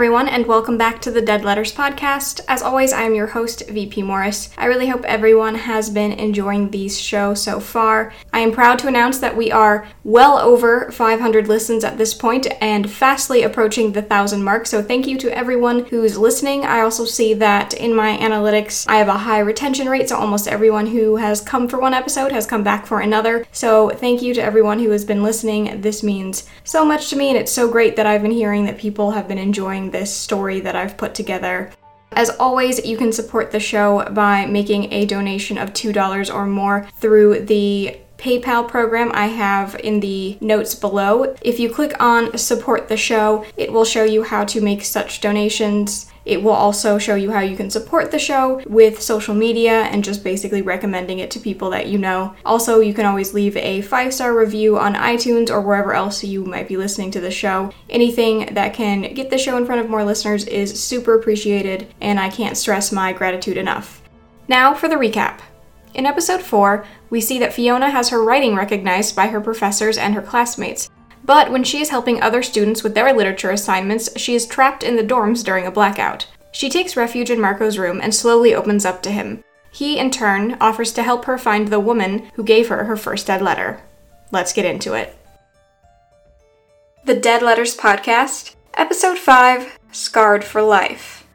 everyone, and welcome back to the Dead Letters podcast. As always, I am your host, VP Morris. I really hope everyone has been enjoying these show so far. I am proud to announce that we are well over 500 listens at this point and fastly approaching the 1,000 mark, so thank you to everyone who's listening. I also see that in my analytics, I have a high retention rate, so almost everyone who has come for one episode has come back for another. So thank you to everyone who has been listening. This means so much to me, and it's so great that I've been hearing that people have been enjoying this story that I've put together. As always, you can support the show by making a donation of $2 or more through the PayPal program I have in the notes below. If you click on support the show, it will show you how to make such donations. It will also show you how you can support the show with social media and just basically recommending it to people that you know. Also, you can always leave a five star review on iTunes or wherever else you might be listening to the show. Anything that can get the show in front of more listeners is super appreciated, and I can't stress my gratitude enough. Now for the recap. In episode 4, we see that Fiona has her writing recognized by her professors and her classmates, but when she is helping other students with their literature assignments, she is trapped in the dorms during a blackout. She takes refuge in Marco's room and slowly opens up to him. He, in turn, offers to help her find the woman who gave her her first dead letter. Let's get into it. The Dead Letters Podcast, Episode 5 Scarred for Life.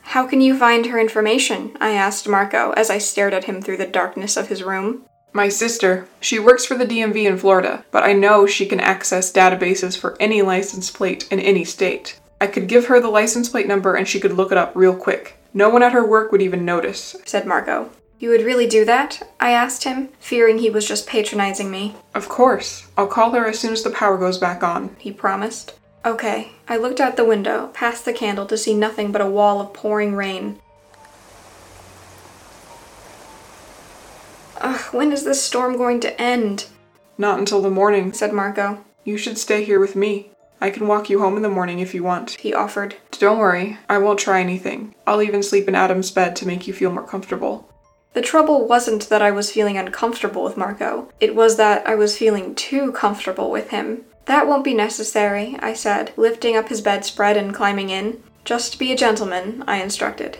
How can you find her information? I asked Marco as I stared at him through the darkness of his room. My sister. She works for the DMV in Florida, but I know she can access databases for any license plate in any state. I could give her the license plate number and she could look it up real quick. No one at her work would even notice, said Marco. You would really do that? I asked him, fearing he was just patronizing me. Of course. I'll call her as soon as the power goes back on, he promised. Okay. I looked out the window, past the candle, to see nothing but a wall of pouring rain. Ugh, when is this storm going to end? Not until the morning, said Marco. You should stay here with me. I can walk you home in the morning if you want, he offered. Don't worry, I won't try anything. I'll even sleep in Adam's bed to make you feel more comfortable. The trouble wasn't that I was feeling uncomfortable with Marco, it was that I was feeling too comfortable with him. That won't be necessary, I said, lifting up his bedspread and climbing in. Just be a gentleman, I instructed.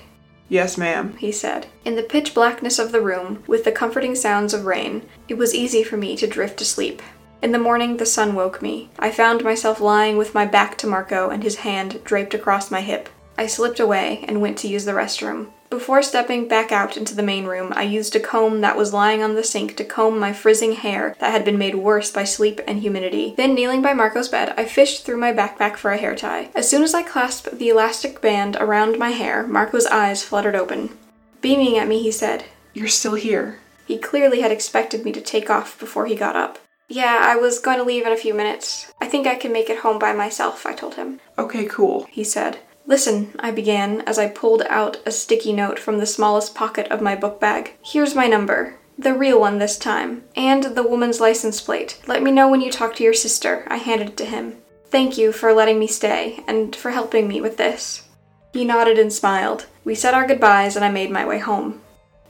Yes, ma'am, he said. In the pitch blackness of the room, with the comforting sounds of rain, it was easy for me to drift to sleep. In the morning, the sun woke me. I found myself lying with my back to Marco and his hand draped across my hip. I slipped away and went to use the restroom. Before stepping back out into the main room, I used a comb that was lying on the sink to comb my frizzing hair that had been made worse by sleep and humidity. Then, kneeling by Marco's bed, I fished through my backpack for a hair tie. As soon as I clasped the elastic band around my hair, Marco's eyes fluttered open. Beaming at me, he said, You're still here. He clearly had expected me to take off before he got up. Yeah, I was going to leave in a few minutes. I think I can make it home by myself, I told him. Okay, cool, he said. Listen, I began as I pulled out a sticky note from the smallest pocket of my book bag. Here's my number. The real one this time. And the woman's license plate. Let me know when you talk to your sister. I handed it to him. Thank you for letting me stay, and for helping me with this. He nodded and smiled. We said our goodbyes, and I made my way home.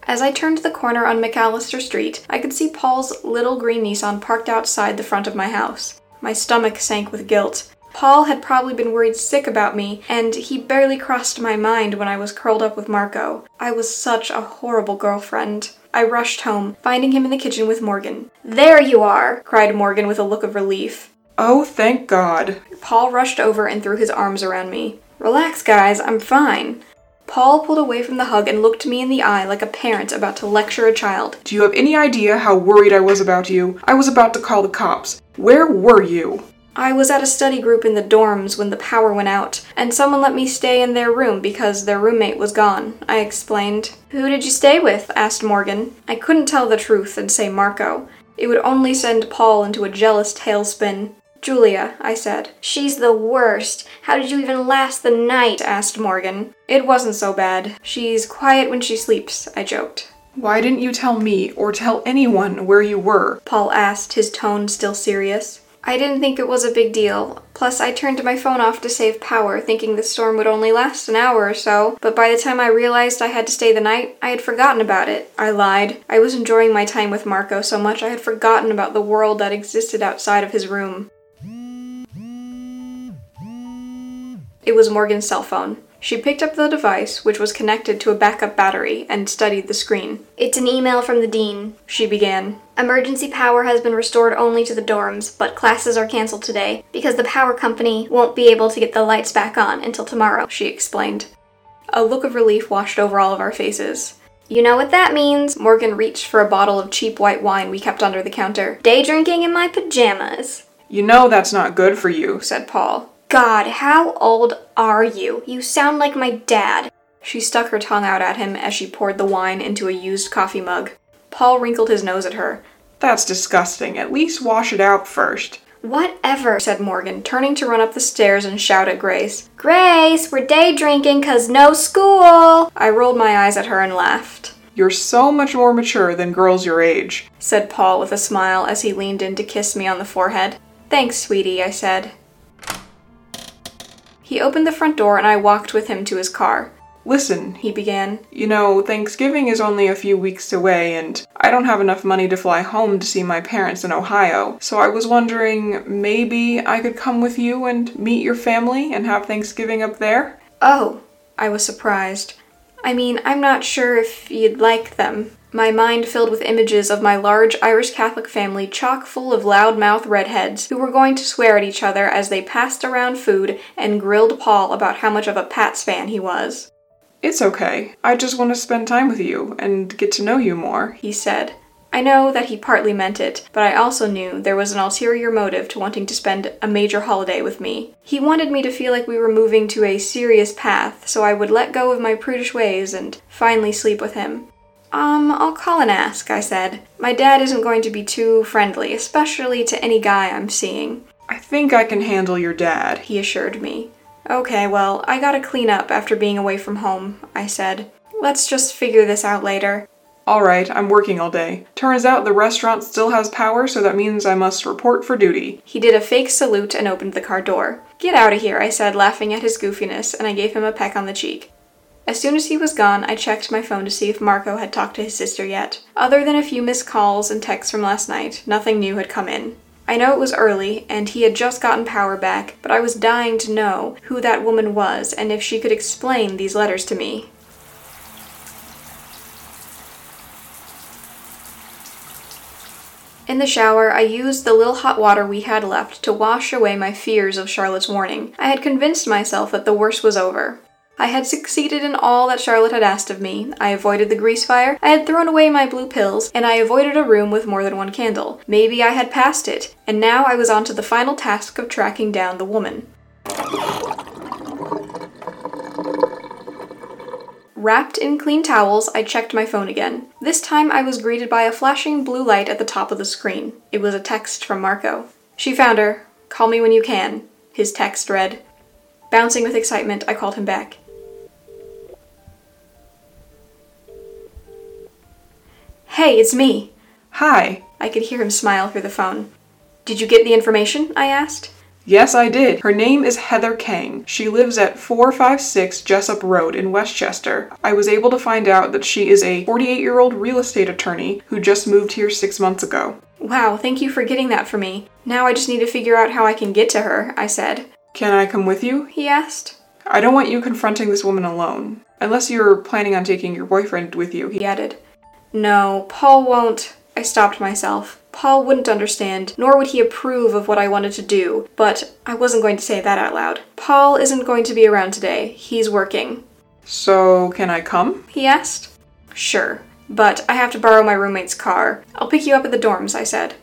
As I turned the corner on McAllister Street, I could see Paul's little green Nissan parked outside the front of my house. My stomach sank with guilt. Paul had probably been worried sick about me, and he barely crossed my mind when I was curled up with Marco. I was such a horrible girlfriend. I rushed home, finding him in the kitchen with Morgan. There you are! cried Morgan with a look of relief. Oh, thank God. Paul rushed over and threw his arms around me. Relax, guys, I'm fine. Paul pulled away from the hug and looked me in the eye like a parent about to lecture a child. Do you have any idea how worried I was about you? I was about to call the cops. Where were you? I was at a study group in the dorms when the power went out, and someone let me stay in their room because their roommate was gone, I explained. Who did you stay with? asked Morgan. I couldn't tell the truth and say Marco. It would only send Paul into a jealous tailspin. Julia, I said. She's the worst. How did you even last the night? asked Morgan. It wasn't so bad. She's quiet when she sleeps, I joked. Why didn't you tell me or tell anyone where you were? Paul asked, his tone still serious. I didn't think it was a big deal. Plus, I turned my phone off to save power, thinking the storm would only last an hour or so, but by the time I realized I had to stay the night, I had forgotten about it. I lied. I was enjoying my time with Marco so much I had forgotten about the world that existed outside of his room. It was Morgan's cell phone. She picked up the device, which was connected to a backup battery, and studied the screen. It's an email from the dean, she began. Emergency power has been restored only to the dorms, but classes are canceled today because the power company won't be able to get the lights back on until tomorrow, she explained. A look of relief washed over all of our faces. You know what that means. Morgan reached for a bottle of cheap white wine we kept under the counter. Day drinking in my pajamas. You know that's not good for you. said Paul. God, how old are you? You sound like my dad. She stuck her tongue out at him as she poured the wine into a used coffee mug. Paul wrinkled his nose at her. That's disgusting. At least wash it out first. Whatever, said Morgan, turning to run up the stairs and shout at Grace. Grace, we're day drinking 'cause no school! I rolled my eyes at her and laughed. You're so much more mature than girls your age, said Paul with a smile as he leaned in to kiss me on the forehead. Thanks, sweetie, I said. He opened the front door and I walked with him to his car. Listen, he began. You know, Thanksgiving is only a few weeks away, and I don't have enough money to fly home to see my parents in Ohio, so I was wondering maybe I could come with you and meet your family and have Thanksgiving up there? Oh, I was surprised. I mean, I'm not sure if you'd like them my mind filled with images of my large Irish Catholic family chock full of loud-mouthed redheads who were going to swear at each other as they passed around food and grilled Paul about how much of a Pats fan he was. It's okay. I just want to spend time with you and get to know you more, he said. I know that he partly meant it, but I also knew there was an ulterior motive to wanting to spend a major holiday with me. He wanted me to feel like we were moving to a serious path, so I would let go of my prudish ways and finally sleep with him. Um, I'll call and ask, I said. My dad isn't going to be too friendly, especially to any guy I'm seeing. I think I can handle your dad, he assured me. Okay, well, I gotta clean up after being away from home, I said. Let's just figure this out later. Alright, I'm working all day. Turns out the restaurant still has power, so that means I must report for duty. He did a fake salute and opened the car door. Get out of here, I said, laughing at his goofiness, and I gave him a peck on the cheek. As soon as he was gone, I checked my phone to see if Marco had talked to his sister yet. Other than a few missed calls and texts from last night, nothing new had come in. I know it was early, and he had just gotten power back, but I was dying to know who that woman was and if she could explain these letters to me. In the shower, I used the little hot water we had left to wash away my fears of Charlotte's warning. I had convinced myself that the worst was over. I had succeeded in all that Charlotte had asked of me. I avoided the grease fire, I had thrown away my blue pills, and I avoided a room with more than one candle. Maybe I had passed it, and now I was on to the final task of tracking down the woman. Wrapped in clean towels, I checked my phone again. This time I was greeted by a flashing blue light at the top of the screen. It was a text from Marco. She found her. Call me when you can. His text read. Bouncing with excitement, I called him back. Hey, it's me. Hi. I could hear him smile through the phone. Did you get the information? I asked. Yes, I did. Her name is Heather Kang. She lives at 456 Jessup Road in Westchester. I was able to find out that she is a 48 year old real estate attorney who just moved here six months ago. Wow, thank you for getting that for me. Now I just need to figure out how I can get to her, I said. Can I come with you? He asked. I don't want you confronting this woman alone. Unless you're planning on taking your boyfriend with you, he added. No, Paul won't. I stopped myself. Paul wouldn't understand, nor would he approve of what I wanted to do, but I wasn't going to say that out loud. Paul isn't going to be around today. He's working. So, can I come? He asked. Sure, but I have to borrow my roommate's car. I'll pick you up at the dorms, I said.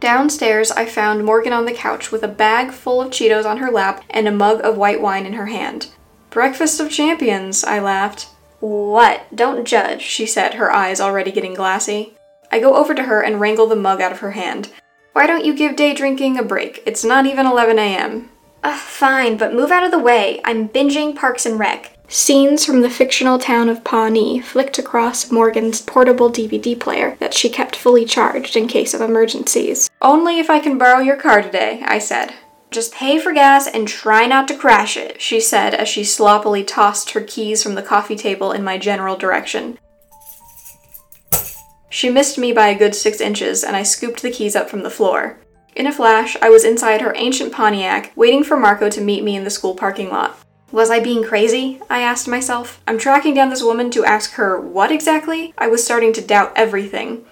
Downstairs, I found Morgan on the couch with a bag full of Cheetos on her lap and a mug of white wine in her hand. Breakfast of champions, I laughed. What? Don't judge, she said, her eyes already getting glassy. I go over to her and wrangle the mug out of her hand. Why don't you give day drinking a break? It's not even 11 a.m. Uh, fine, but move out of the way. I'm binging Parks and Rec. Scenes from the fictional town of Pawnee flicked across Morgan's portable DVD player that she kept fully charged in case of emergencies. Only if I can borrow your car today, I said. Just pay for gas and try not to crash it, she said as she sloppily tossed her keys from the coffee table in my general direction. She missed me by a good six inches, and I scooped the keys up from the floor. In a flash, I was inside her ancient Pontiac, waiting for Marco to meet me in the school parking lot. Was I being crazy? I asked myself. I'm tracking down this woman to ask her what exactly? I was starting to doubt everything.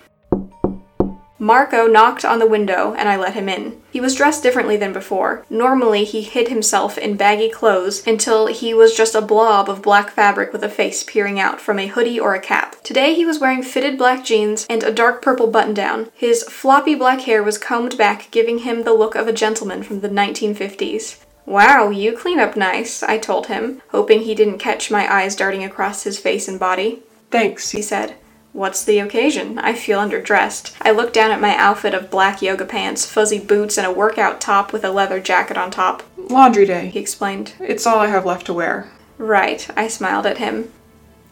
Marco knocked on the window and I let him in. He was dressed differently than before. Normally, he hid himself in baggy clothes until he was just a blob of black fabric with a face peering out from a hoodie or a cap. Today, he was wearing fitted black jeans and a dark purple button down. His floppy black hair was combed back, giving him the look of a gentleman from the 1950s. Wow, you clean up nice, I told him, hoping he didn't catch my eyes darting across his face and body. Thanks, he said. What's the occasion? I feel underdressed. I look down at my outfit of black yoga pants, fuzzy boots, and a workout top with a leather jacket on top. Laundry day, he explained. It's all I have left to wear. Right, I smiled at him.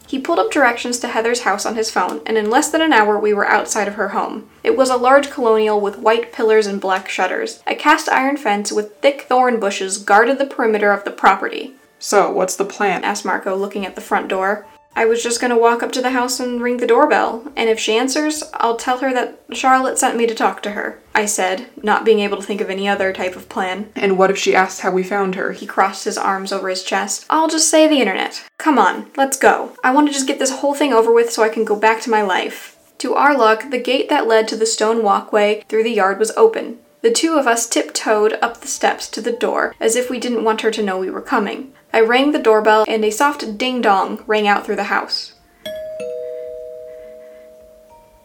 He pulled up directions to Heather's house on his phone, and in less than an hour we were outside of her home. It was a large colonial with white pillars and black shutters. A cast iron fence with thick thorn bushes guarded the perimeter of the property. So, what's the plan? asked Marco, looking at the front door. I was just gonna walk up to the house and ring the doorbell, and if she answers, I'll tell her that Charlotte sent me to talk to her, I said, not being able to think of any other type of plan. And what if she asks how we found her? He crossed his arms over his chest. I'll just say the internet. Come on, let's go. I want to just get this whole thing over with so I can go back to my life. To our luck, the gate that led to the stone walkway through the yard was open. The two of us tiptoed up the steps to the door as if we didn't want her to know we were coming. I rang the doorbell and a soft ding dong rang out through the house.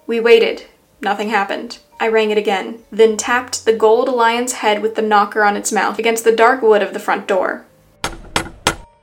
We waited. Nothing happened. I rang it again, then tapped the gold lion's head with the knocker on its mouth against the dark wood of the front door.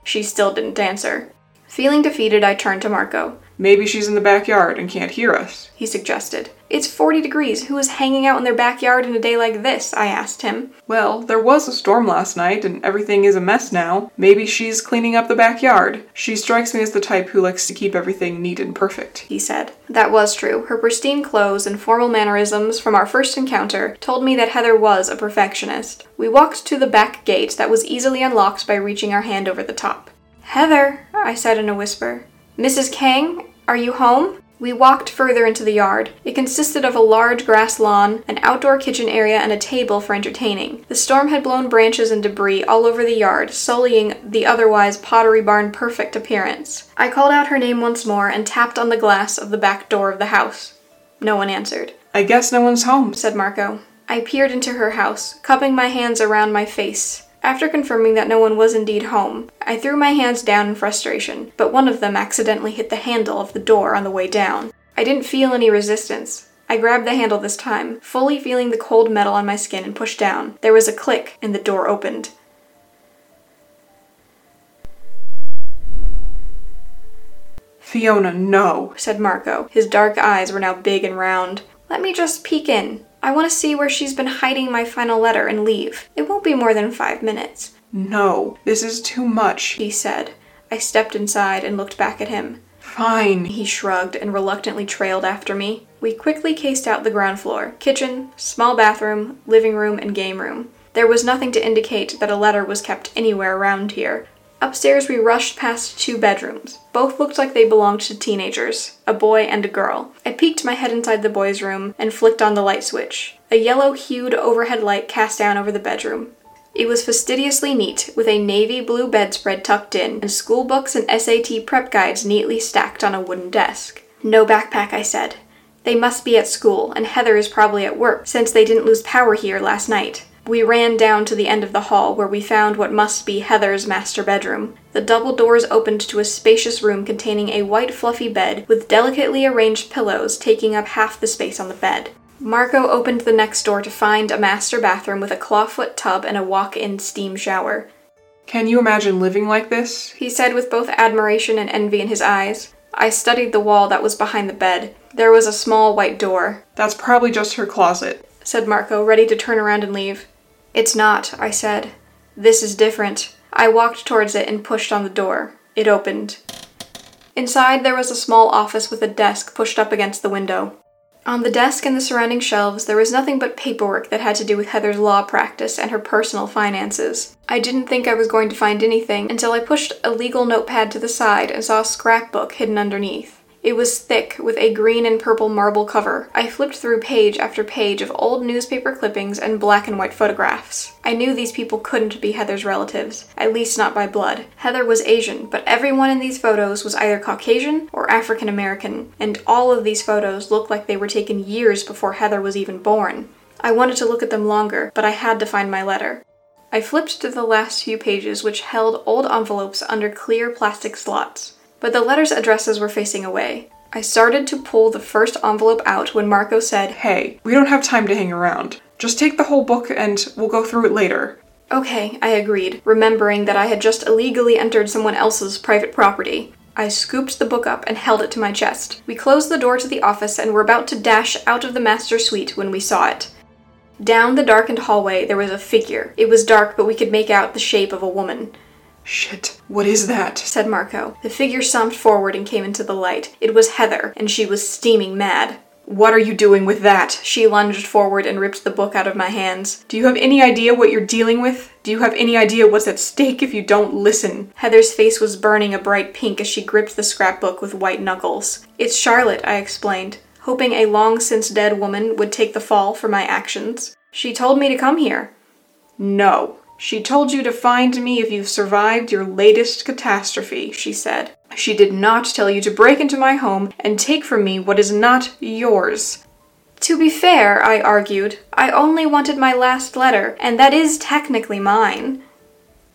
She still didn't answer. Feeling defeated, I turned to Marco. Maybe she's in the backyard and can't hear us, he suggested. It's 40 degrees. Who is hanging out in their backyard in a day like this? I asked him. Well, there was a storm last night and everything is a mess now. Maybe she's cleaning up the backyard. She strikes me as the type who likes to keep everything neat and perfect, he said. That was true. Her pristine clothes and formal mannerisms from our first encounter told me that Heather was a perfectionist. We walked to the back gate that was easily unlocked by reaching our hand over the top. Heather, I said in a whisper. Mrs. Kang, are you home? We walked further into the yard. It consisted of a large grass lawn, an outdoor kitchen area, and a table for entertaining. The storm had blown branches and debris all over the yard, sullying the otherwise pottery barn perfect appearance. I called out her name once more and tapped on the glass of the back door of the house. No one answered. I guess no one's home, said Marco. I peered into her house, cupping my hands around my face. After confirming that no one was indeed home, I threw my hands down in frustration, but one of them accidentally hit the handle of the door on the way down. I didn't feel any resistance. I grabbed the handle this time, fully feeling the cold metal on my skin, and pushed down. There was a click, and the door opened. Fiona, no, said Marco. His dark eyes were now big and round. Let me just peek in. I want to see where she's been hiding my final letter and leave. It won't be more than five minutes. No, this is too much, he said. I stepped inside and looked back at him. Fine, he shrugged and reluctantly trailed after me. We quickly cased out the ground floor kitchen, small bathroom, living room, and game room. There was nothing to indicate that a letter was kept anywhere around here, Upstairs, we rushed past two bedrooms. Both looked like they belonged to teenagers, a boy and a girl. I peeked my head inside the boy's room and flicked on the light switch. A yellow hued overhead light cast down over the bedroom. It was fastidiously neat, with a navy blue bedspread tucked in, and school books and SAT prep guides neatly stacked on a wooden desk. No backpack, I said. They must be at school, and Heather is probably at work, since they didn't lose power here last night. We ran down to the end of the hall where we found what must be Heather's master bedroom. The double doors opened to a spacious room containing a white fluffy bed with delicately arranged pillows taking up half the space on the bed. Marco opened the next door to find a master bathroom with a clawfoot tub and a walk in steam shower. Can you imagine living like this? He said with both admiration and envy in his eyes. I studied the wall that was behind the bed. There was a small white door. That's probably just her closet, said Marco, ready to turn around and leave. It's not, I said. This is different. I walked towards it and pushed on the door. It opened. Inside, there was a small office with a desk pushed up against the window. On the desk and the surrounding shelves, there was nothing but paperwork that had to do with Heather's law practice and her personal finances. I didn't think I was going to find anything until I pushed a legal notepad to the side and saw a scrapbook hidden underneath. It was thick, with a green and purple marble cover. I flipped through page after page of old newspaper clippings and black and white photographs. I knew these people couldn't be Heather's relatives, at least not by blood. Heather was Asian, but everyone in these photos was either Caucasian or African American, and all of these photos looked like they were taken years before Heather was even born. I wanted to look at them longer, but I had to find my letter. I flipped to the last few pages, which held old envelopes under clear plastic slots but the letter's addresses were facing away. I started to pull the first envelope out when Marco said, Hey, we don't have time to hang around. Just take the whole book and we'll go through it later. Okay, I agreed, remembering that I had just illegally entered someone else's private property. I scooped the book up and held it to my chest. We closed the door to the office and were about to dash out of the master suite when we saw it. Down the darkened hallway there was a figure. It was dark, but we could make out the shape of a woman. Shit, what is that? said Marco. The figure stomped forward and came into the light. It was Heather, and she was steaming mad. What are you doing with that? She lunged forward and ripped the book out of my hands. Do you have any idea what you're dealing with? Do you have any idea what's at stake if you don't listen? Heather's face was burning a bright pink as she gripped the scrapbook with white knuckles. It's Charlotte, I explained, hoping a long since dead woman would take the fall for my actions. She told me to come here. No, she told you to find me if you've survived your latest catastrophe, she said. She did not tell you to break into my home and take from me what is not yours. To be fair, I argued, I only wanted my last letter, and that is technically mine.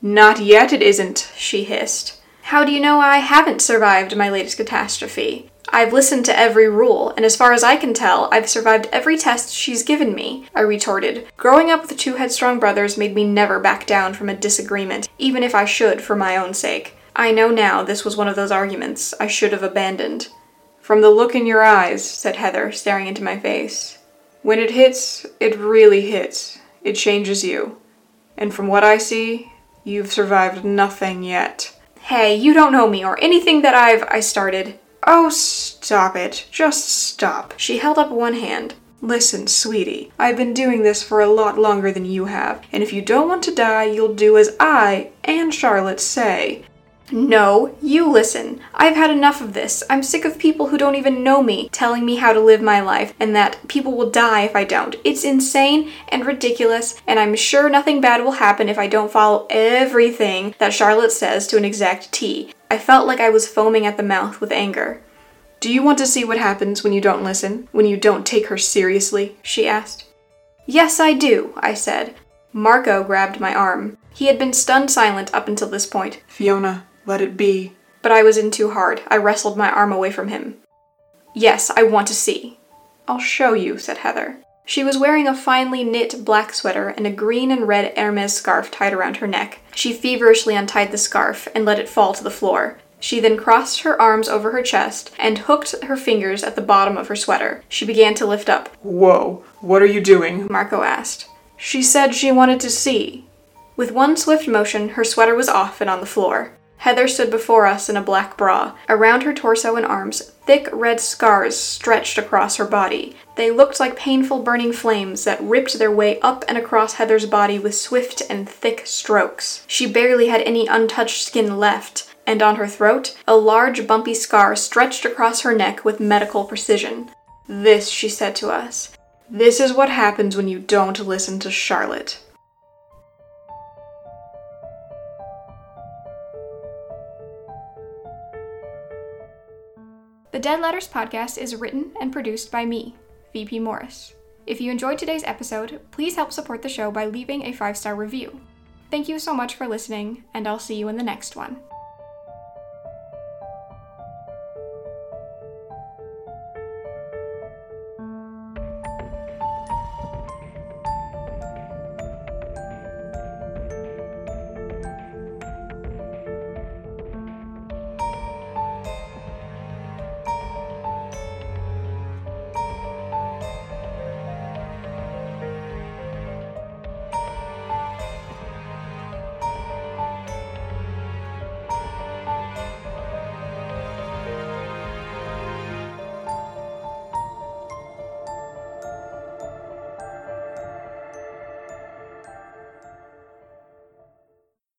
Not yet it isn't, she hissed. How do you know I haven't survived my latest catastrophe? I've listened to every rule, and as far as I can tell, I've survived every test she's given me, I retorted. Growing up with two headstrong brothers made me never back down from a disagreement, even if I should for my own sake. I know now this was one of those arguments I should have abandoned. From the look in your eyes, said Heather, staring into my face. When it hits, it really hits. It changes you. And from what I see, you've survived nothing yet. Hey, you don't know me or anything that I've. I started. Oh, stop it. Just stop. She held up one hand. Listen, sweetie, I've been doing this for a lot longer than you have, and if you don't want to die, you'll do as I and Charlotte say. No, you listen. I've had enough of this. I'm sick of people who don't even know me telling me how to live my life and that people will die if I don't. It's insane and ridiculous, and I'm sure nothing bad will happen if I don't follow everything that Charlotte says to an exact T. I felt like I was foaming at the mouth with anger. Do you want to see what happens when you don't listen? When you don't take her seriously? she asked. Yes, I do, I said. Marco grabbed my arm. He had been stunned silent up until this point. Fiona, let it be. But I was in too hard. I wrestled my arm away from him. Yes, I want to see. I'll show you, said Heather. She was wearing a finely knit black sweater and a green and red Hermes scarf tied around her neck. She feverishly untied the scarf and let it fall to the floor. She then crossed her arms over her chest and hooked her fingers at the bottom of her sweater. She began to lift up. Whoa, what are you doing? Marco asked. She said she wanted to see. With one swift motion, her sweater was off and on the floor. Heather stood before us in a black bra. Around her torso and arms, thick red scars stretched across her body. They looked like painful burning flames that ripped their way up and across Heather's body with swift and thick strokes. She barely had any untouched skin left, and on her throat, a large bumpy scar stretched across her neck with medical precision. This, she said to us, this is what happens when you don't listen to Charlotte. The Dead Letters podcast is written and produced by me, VP Morris. If you enjoyed today's episode, please help support the show by leaving a five star review. Thank you so much for listening, and I'll see you in the next one.